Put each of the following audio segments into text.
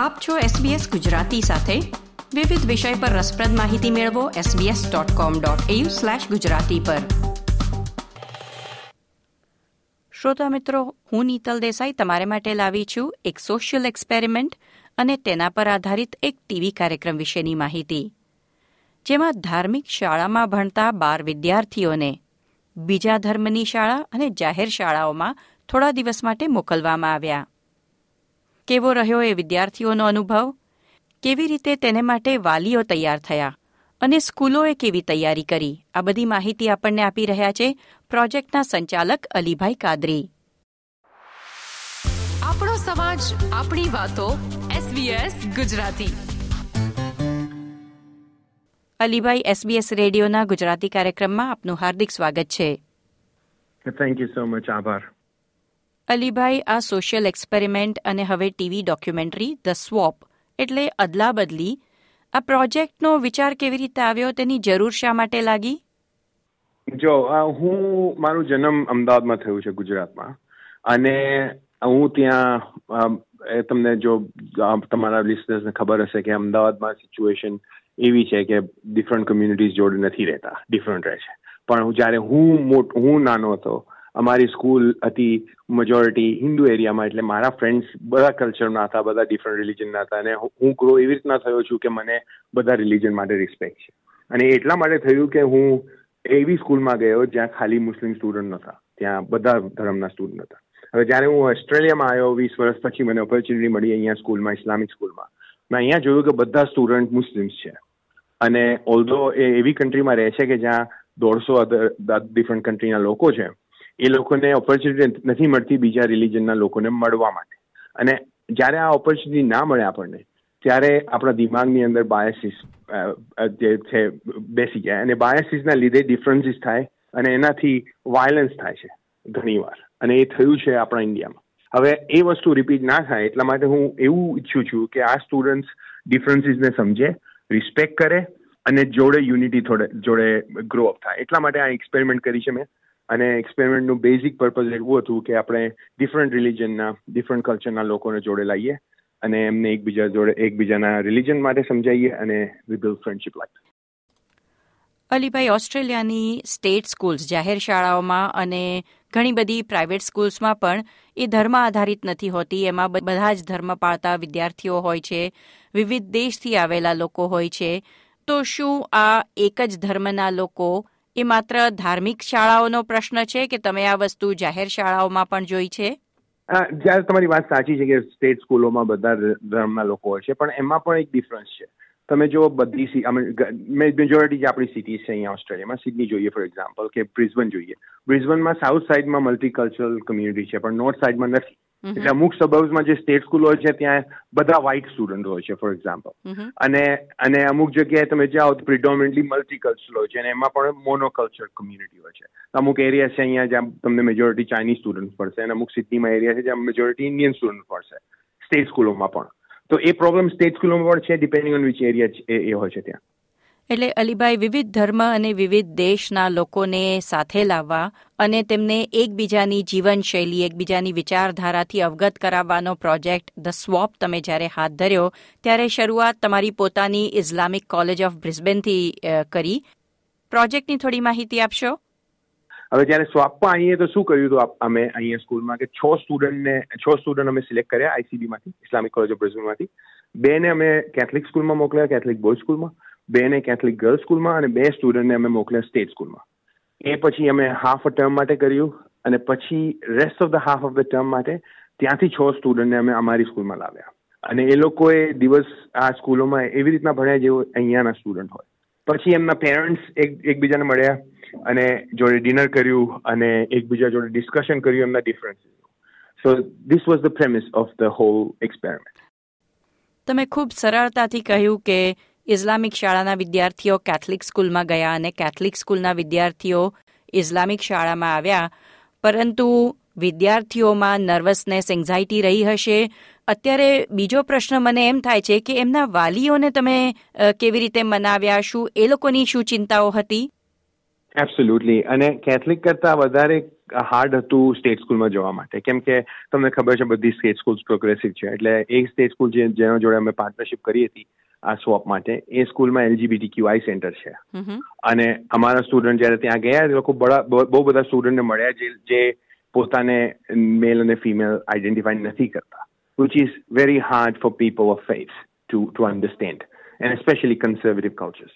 આપ છો SBS ગુજરાતી સાથે. વિવિધ વિષય પર રસપ્રદ માહિતી મેળવો sbs.com.au/gujarati પર. શ્રોતા મિત્રો, હું નીતલ દેસાઈ તમારે માટે લાવી છું એક સોશિયલ એક્સપેરિમેન્ટ અને તેના પર આધારિત એક ટીવી કાર્યક્રમ વિશેની માહિતી. જેમાં ધાર્મિક શાળામાં ભણતા બાર વિદ્યાર્થીઓને બીજા ધર્મની શાળા અને જાહેર શાળાઓમાં થોડા દિવસ માટે મોકલવામાં આવ્યા. કેવો રહ્યો એ વિદ્યાર્થીઓનો અનુભવ? કેવી રીતે તેને માટે વાલીઓ તૈયાર થયા? અને સ્કૂલોએ કેવી તૈયારી કરી? આ બધી માહિતી આપણને આપી રહ્યા છે પ્રોજેક્ટના સંચાલક અલીભાઈ કાદરી. આપણો સમાજ આપણી વાતો SBS ગુજરાતી. અલીભાઈ એસબીએસ રેડિયોના ગુજરાતી કાર્યક્રમમાં આપનું હાર્દિક સ્વાગત છે. થેન્ક યુ સો મચ આભાર. અલીભાઈ, આ સોશિયલ એક્સપેરિમેન્ટ અને હવે ટીવી ડોક્યુમેન્ટરી ધ સ્વોપ એટલે અદલા બદલી. આ પ્રોજેક્ટનો વિચાર કેવી રીતે આવ્યો, તેની જરૂર શા માટે લાગી? જો હું, મારું જન્મ અમદાવાદમાં થયું છે ગુજરાતમાં. અને હું ત્યાં તમને જો તમારા લિસનર્સને ખબર હશે કે અમદાવાદમાં સિચ્યુએશન એવી છે કે ડિફરન્ટ કમ્યુનિટીઝ જોડે નથી રહેતા ડિફરન્ટ રહે છે. પણ જ્યારે હું મોટ, હું નાનો હતો અમારી સ્કૂલ હતી મેજોરિટી હિન્દુ એરિયામાં, એટલે મારા ફ્રેન્ડ્સ બધા કલ્ચરના હતા, બધા ડિફરન્ટ રિલિજનના હતા. અને હું ગ્રો એવી રીતના થયો છું કે મને બધા રિલિજન માટે રિસ્પેક્ટ છે. અને એટલા માટે થયું કે હું એવી સ્કૂલમાં ગયો જ્યાં ખાલી મુસ્લિમ સ્ટુડન્ટ નહોતા, ત્યાં બધા ધર્મના સ્ટુડન્ટ હતા. હવે જ્યારે હું ઓસ્ટ્રેલિયામાં આવ્યો, વીસ વર્ષ પછી મને ઓપોર્ચ્યુનિટી મળી અહીંયા સ્કૂલમાં, ઇસ્લામિક સ્કૂલમાં. મેં અહીંયા જોયું કે બધા સ્ટુડન્ટ મુસ્લિમ્સ છે. અને ઓલ્ધો એ એવી કન્ટ્રીમાં રહે છે કે જ્યાં દોઢસો અધર ડિફરન્ટ કન્ટ્રીના લોકો છે એ લોકોને ઓપોર્ચ્યુનિટી નથી મળતી બીજા રિલિજનના લોકોને મળવા માટે. અને જ્યારે આ ઓપોર્ચ્યુનિટી ના મળે આપણને, ત્યારે આપણા દિમાગની અંદર બાયસીસ જે છે, બેસી જાય. અને બાયસીસના લીધે ડિફરન્સીસ થાય અને એનાથી વાયલન્સ થાય છે ઘણીવાર. અને એ થયું છે આપણા ઇન્ડિયામાં. હવે એ વસ્તુ રિપીટ ના થાય એટલા માટે હું એવું ઈચ્છું છું કે આ સ્ટુડન્ટ્સ ડિફરન્સીસને સમજે રિસ્પેક્ટ કરે અને જોડે યુનિટી થોડે, જોડે ગ્રો અપ થાય. એટલા માટે આ એક્સપેરિમેન્ટ કરી છે મેં. અને એક્સપેરિમેન્ટનું બેઝિક પર્પઝ એવું હતું કે આપણે ડિફરન્ટ રિલિજનના ડિફરન્ટ કલ્ચરના લોકોને જોડે લાવીએ અને એમને એકબીજા જોડે, એકબીજાના રિલિજન માટે સમજાવીએ અને વી ફ્રેન્ડશિપ લાઈક અલીભાઈ, ઓસ્ટ્રેલિયાની સ્ટેટ સ્કૂલ્સ જાહેર શાળાઓમાં અને ઘણી બધી પ્રાઇવેટ સ્કૂલ્સમાં પણ એ ધર્મ આધારિત નથી હોતી. એમાં બધા જ ધર્મ પાળતા વિદ્યાર્થીઓ હોય છે, વિવિધ દેશથી આવેલા લોકો હોય છે. તો શું આ એક જ ધર્મના લોકો એ માત્ર ધાર્મિક શાળાઓનો પ્રશ્ન છે કે તમે આ વસ્તુ જાહેર શાળાઓમાં પણ જોઈ છે? જ્યારે તમારી વાત સાચી છે કે સ્ટેટ સ્કૂલોમાં બધા ધર્મના લોકો હોય છે, પણ એમાં પણ એક ડિફરન્સ છે. તમે જો બધી મેજોરિટી જે આપણી સિટીઝ છે અહીંયા ઓસ્ટ્રેલિયામાં સિડની જોઈએ ફોર એક્ઝામ્પલ કે બ્રિઝબન જોઈએ. બ્રિઝબનમાં સાઉથ સાઇડમાં મલ્ટીકલ્ચરલ કમ્યુનિટી છે, પણ નોર્થ સાઇડમાં નથી. એટલે અમુક સબર્બ્સમાં જે સ્ટેટ સ્કૂલ હોય છે ત્યાં બધા વ્હાઇટ સ્ટુડન્ટ હોય છે ફોર એક્ઝામ્પલ અને અને અમુક જગ્યાએ તમે જાઓ તો પ્રિડોમિનેટલી મલ્ટીકલ્ચરલ હોય છે અને એમાં પણ મોનોકલ્ચર કમ્યુનિટી હોય છે. અમુક એરિયા છે અહીંયા જ્યાં તમને મેજોરિટી ચાઇનીઝ સ્ટુડન્ટ પડશે અને અમુક સિટીમાં એરિયા છે જ્યાં મેજોરિટી ઇન્ડિયન સ્ટુડન્ટ પડશે સ્ટેટ સ્કૂલોમાં પણ. તો એ પ્રોબ્લેમ સ્ટેટ સ્કૂલોમાં પણ છે ડિપેન્ડિંગ ઓન વિચ એરિયા એ હોય છે ત્યાં. એટલે અલીભાઈ વિવિધ ધર્મ અને વિવિધ દેશના લોકોને સાથે લાવવા અને તેમને એકબીજાની જીવનશૈલી, એકબીજાની વિચારધારાથી અવગત કરાવવાનો પ્રોજેક્ટ ધ સ્વોપ તમે જ્યારે હાથ ધર્યો, ત્યારે શરૂઆત તમારી પોતાની ઇસ્લામિક કોલેજ ઓફ બ્રિસ્બેનથી કરી. પ્રોજેક્ટની થોડી માહિતી આપશો? હવે જ્યારે સ્વાપમાં આવીએ તો શું કર્યું હતું અમે અહીંયા સ્કૂલમાં કે છ સ્ટુડન્ટને છ સ્ટુડન્ટ અમે સિલેક્ટ કર્યા આઈસીબીમાંથી ઇસ્લામિક કોલેજ ઓફ બ્રિઝબેનમાંથી બેને અમે કેથલિક સ્કૂલમાં મોકલ્યા કેથલિક બોય સ્કૂલમાં બેને કેથલિક ગર્લ્સ સ્કૂલમાં અને બે સ્ટુડન્ટને અમે મોકલ્યા સ્ટેટ સ્કૂલમાં એ પછી અમે હાફ અ ટર્મ માટે કર્યું અને પછી rest of the half of the term માટે ત્યાંથી છ સ્ટુડન્ટને અમે અમારી સ્કૂલમાં લાવ્યા. અને એ લોકોએ દિવસ આ સ્કૂલોમાં એવી રીતના ભણ્યા જેવો અહીંયાના સ્ટુડન્ટ હોય. પછી એમના પેરેન્ટ્સ એક, એકબીજાને મળ્યા અને જોડે ડિનર કર્યું અને એકબીજા જોડે ડિસ્કશન કર્યું એમના differences so this was the premise of the whole experiment તમે ખૂબ સરળતાથી કહ્યું કે ઇસ્લામિક શાળાના વિદ્યાર્થીઓ કેથલિક સ્કૂલમાં ગયા અને કેથલિક સ્કૂલના વિદ્યાર્થીઓ ઇસ્લામિક શાળામાં આવ્યા. પરંતુ વિદ્યાર્થીઓમાં નર્વસનેસ એન્ઝાયટી રહી હશે. અત્યારે બીજો પ્રશ્ન મને એમ થાય છે કે એમના વાલીઓને તમે કેવી રીતે મનાવ્યા? શું એ લોકોની શું ચિંતાઓ હતી? એબ્સોલ્યુટલી અને કેથલિક કરતા વધારે હાર્ડ હતું સ્ટેટ સ્કૂલમાં જવા માટે. કેમ કે તમને ખબર છે બધી સ્ટેટ સ્કૂલ્સ પ્રોગ્રેસિવ છે. એટલે એ સ્ટેટ સ્કૂલ જે જેના જોડે અમે પાર્ટનરશિપ કરી હતી આ સ્વોપ માટે એ સ્કૂલમાં એલજીબીટી ક્યુઆઈ સેન્ટર છે. અને અમારા સ્ટુડન્ટ જ્યારે ત્યાં ગયા એ લોકો બહુ બધા સ્ટુડન્ટને મળ્યા જે જે પોતાને મેલ અને ફિમેલ આઈડેન્ટિફાઈ નથી કરતા. Which is very hard for people of faith to to understand and specially conservative cultures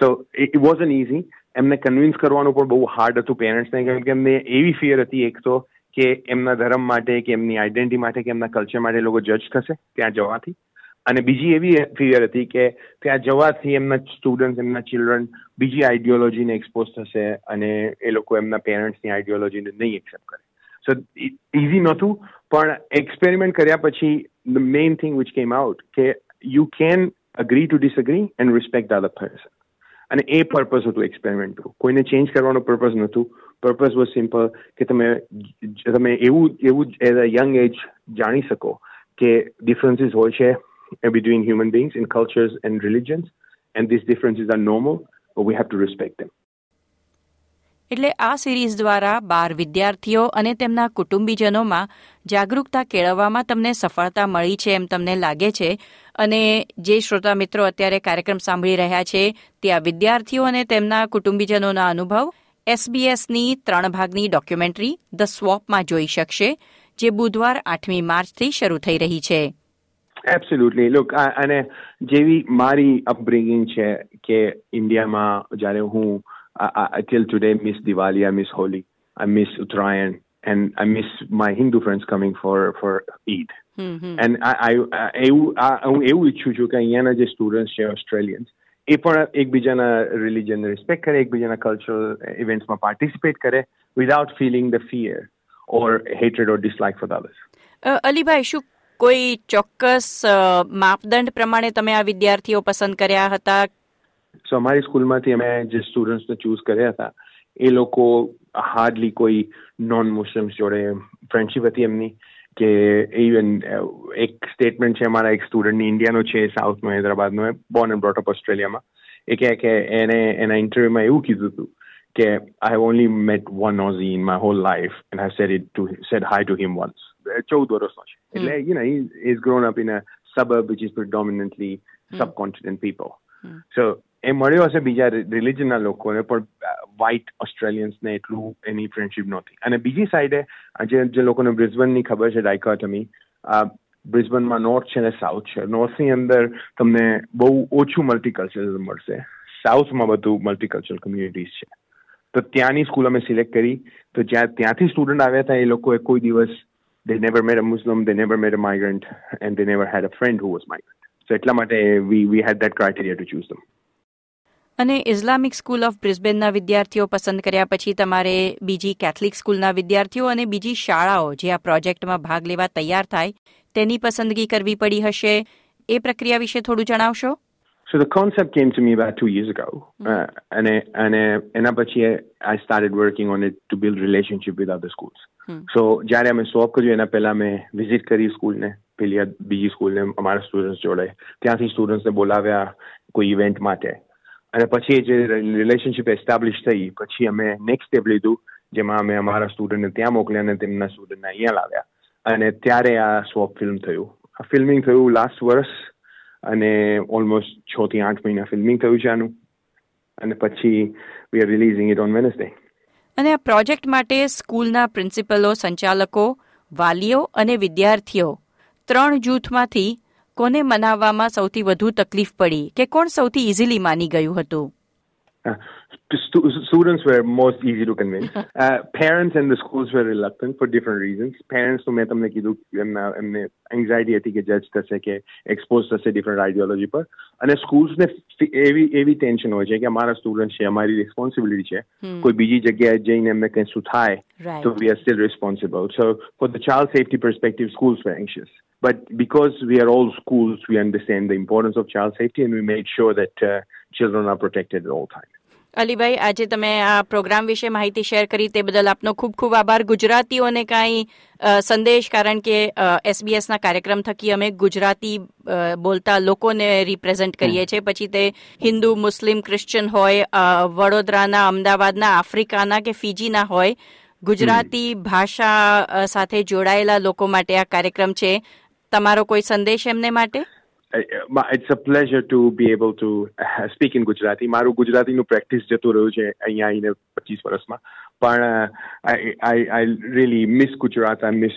so it was uneasy એમને કન્વિન્સ કરવાનું પણ બહુ હાર્ડ હતું. પેરેન્ટ્સને કેમ કે એમને એવી ફિયર હતી એક તો કે એમના ધર્મ માટે, કે એમની આઈડેન્ટિટી માટે, કે એમના કલ્ચર માટે લોકો જજ થશે ત્યાં જવાથી. અને બીજી એવી ફિયર હતી કે ત્યાં જવાથી એમના સ્ટુડન્ટ એમના ચિલ્ડ્રન બીજી આઈડિયોલોજીને એક્સપોઝ થશે અને એ લોકો એમના પેરેન્ટ્સની આઈડિયોલોજીને નહીં એક્સેપ્ટ કરે. સો ઇઝી નહોતું, પણ એક્સપેરિમેન્ટ કર્યા પછી the main thing which came out કે you can agree to disagree and respect the other person અને એ પર્પઝ હતું એક્સપેરિમેન્ટનું કોઈને ચેન્જ કરવાનો પર્પઝ નહોતું. પર્પઝ વોઝ સિમ્પલ કે તમે તમે એવું એવું એઝ અ યંગ એજ જાણી શકો કે ડિફરન્સીસ હોય છે between human beings in cultures and religions and this differences are normal we have to respect them એટલે આ સિરીઝ દ્વારા બાર વિદ્યાર્થીઓ અને તેમના કુટુંબીજનોમાં જાગૃતતા કેળવવામાં તમને સફળતા મળી છે એમ તમને લાગે છે. અને જે શ્રોતા મિત્રો અત્યારે કાર્યક્રમ સાંભળી રહ્યા છે, ત્યાં વિદ્યાર્થીઓ અને તેમના કુટુંબીજનોના અનુભવ એસબીએસની ત્રણ ભાગની ડોક્યુમેન્ટરી ધ સ્વોપમાં જોઈ શકશે, જે બુધવાર આઠમી માર્ચથી શરૂ થઈ રહી છે. એબ્સોલ્યુટલી લુક અને જેવી મારી અપબ્રિંગિંગ છે કે ઇન્ડિયામાં જ્યારે હું I, I, till today miss Diwali, I miss Holi, I miss Uttarayan, and I miss my Hindu friends coming for for Eid. Mm-hmm. And I, I, એવું હું એવું ઈચ્છું છું કે અહીંયાના જે સ્ટુડન્ટ્સ છે ઓસ્ટ્રેલિયન્સ એ પણ એકબીજાના રિલિજનને રિસ્પેક્ટ કરે એકબીજાના કલ્ચરલ ઇવેન્ટ્સમાં પાર્ટિસિપેટ કરે without feeling the fear or hatred or dislike for the others Alibhai શું કોઈ ચોક્કસ માપદંડ પ્રમાણે તમે આ વિદ્યાર્થીઓ પસંદ કર્યા હતા સો અમારી સ્કૂલમાંથી અમે જે સ્ટુડન્ટ્સને ચૂઝ કર્યા હતા એ લોકો હાર્ડલી કોઈ નોન મુસ્લિમ્સ જોડે ફ્રેન્ડશીપ હતી એમની કે ઇવન એક સ્ટેટમેન્ટ છે અમારા એક સ્ટુડન્ટની ઇન્ડિયાનો છે સાઉથનો હૈદરાબાદનો બોર્ન એન્ડ બ્રોટઅપ ઓસ્ટ્રેલિયામાં એ કહે કે એને એના ઇન્ટરવ્યુમાં એવું કીધું હતું કે I have only met one Aussie in my whole life and have said it to said hi to him once ચૌદ વર્ષનો છે એટલે you know is grown up in a suburb which is predominantly subcontinent people. So એ મળ્યો હશે બીજા રિલિજનના લોકોને પણ વ્હાઇટ ઓસ્ટ્રેલિયન્સને એટલું એની ફ્રેન્ડશીપ નહોતી. અને બીજી સાઈડે જે જે લોકોને બ્રિસ્બનની ખબર છે ડાયકોટમી બ્રિઝબનમાં નોર્થ છે અને સાઉથ છે. નોર્થની અંદર તમને બહુ ઓછું મલ્ટીકલ્ચરલ મળશે. સાઉથમાં બધું મલ્ટીકલ્ચરલ કમ્યુનિટીઝ છે. તો ત્યાંની સ્કૂલ અમે સિલેક્ટ કરી. તો જ્યાં ત્યાંથી સ્ટુડન્ટ આવ્યા હતા એ લોકોએ કોઈ દિવસ they never met a Muslim, they never met a migrant, and they never had a friend who was migrant. So એટલા માટે we we had that criteria to choose them. અને ઇસ્લામિક સ્કૂલ ઓફ બ્રિસ્બેનના વિદ્યાર્થીઓ પસંદ કર્યા પછી તમારે બીજી કેથલિક સ્કૂલના વિદ્યાર્થીઓ અને બીજી શાળાઓ જે આ પ્રોજેક્ટમાં ભાગ લેવા તૈયાર થાય તેની પસંદગી કરવી પડી હશે. એ પ્રક્રિયા વિશે થોડું જણાવશો? So the concept came to me about two years ago, uh, and and એના પછી I started working on it to build relationship with other schools. સો જ્યારે અમે સ્ટોપ કર્યું એના પહેલા મેં વિઝિટ કરી સ્કૂલને. પેલી બીજી સ્કૂલને અમારા સ્ટુડન્ટ્સ જોડે. ત્યાંથી સ્ટુડન્ટ્સને બોલાવ્યા કોઈ ઇવેન્ટ માટે. અને પછી જે રિલેશનશિપ એસ્ટાબ્લિશ થઈ, પછી અમે નેક્સ્ટ સ્ટેપ લીધું, જેમાં અમે અમારા સ્ટુડન્ટને ત્યાં મોકલ્યા અને તેમના સ્ટુડન્ટને અહીંયા લાવ્યા. અને ત્યારે આ સ્વોપ ફિલ્મ થયું. આ ફિલ્મિંગ થયું લાસ્ટ વર્ષ, અને ઓલમોસ્ટ છ થી આઠ મહિના ફિલ્મિંગ થયું છે આનું. અને પછી we are releasing it on Wednesday અને આ પ્રોજેક્ટ માટે સ્કૂલના પ્રિન્સિપલો સંચાલકો, વાલીઓ અને વિદ્યાર્થીઓ ત્રણ જૂથમાંથી કોને મનાવવામાં સૌથી વધુ તકલીફ પડી કે કોણ સૌથી ઇઝીલી માની ગયું હતું? Students were most easy to convince. Uh, parents and the schools were reluctant for different reasons. Parents તો મેં તમને કીધું એમના એમને એન્ઝાયટી હતી કે જજ થશે કે એક્સપોઝ થશે ડિફરન્ટ આઈડિયોલોજી પર અને સ્કૂલ્સને એવી એવી ટેન્શન હોય છે કે અમારા સ્ટુડન્ટ છે અમારી રિસ્પોન્સિબિલિટી છે કોઈ બીજી જગ્યાએ જઈને એમને કંઈ શું થાય તો we are still responsible so for the child safety perspective schools were anxious. But because we are all schools we understand the importance of child safety and we made sure that uh, children are protected at all times. Alibhai આજે તમે આ programme વિશે માહિતી share કરી તે બદલ આપનો ખૂબ ખૂબ આભાર. ગુજરાતીઓને કાંઈ સંદેશ કારણ કે એસબીએસના કાર્યક્રમ થકી અમે ગુજરાતી બોલતા લોકોને રિપ્રેઝેન્ટ કરીએ છીએ. પછી તે હિન્દુ મુસ્લિમ ક્રિશ્ચન હોય વડોદરાના અમદાવાદના આફ્રિકાના કે ફીજીના હોય ગુજરાતી ભાષા સાથે જોડાયેલા લોકો માટે આ કાર્યક્રમ છે. તમારો કોઈ સંદેશ એમને માટે? It's a pleasure to be able to speak in Gujarati. મારું ગુજરાતીનું પ્રેક્ટિસ જતું રહ્યું છે અહીંયા આવીને પચીસ વર્ષમાં. પણ I I really miss Gujarat. I miss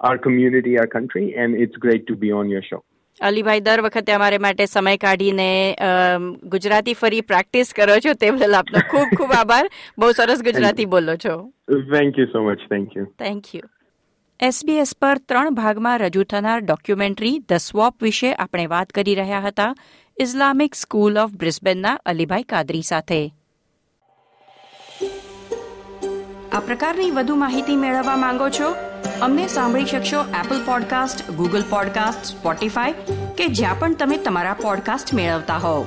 our community our country and it's great to be on your show Alibhai દર વખતે અમારે માટે સમય કાઢીને ગુજરાતી ફરી પ્રેક્ટિસ કરો છો તે બદલ આપનો ખૂબ ખૂબ આભાર. બહુ સરસ ગુજરાતી બોલો છો. Thank you so much thank you thank you SBS પર ત્રણ ભાગમાં રજૂ થનાર ડોક્યુમેન્ટરી ધ સ્વોપ વિશે આપણે વાત કરી રહ્યા હતા, ઇસ્લામિક સ્કૂલ ઓફ બ્રિસ્બેનના અલીભાઈ કાદરી સાથે. આ પ્રકારની વધુ માહિતી મેળવવા માંગો છો? અમને સાંભળી શકશો Apple podcast Google podcast Spotify કે જ્યાં પણ તમે તમારા પોડકાસ્ટ મેળવતા હોવ.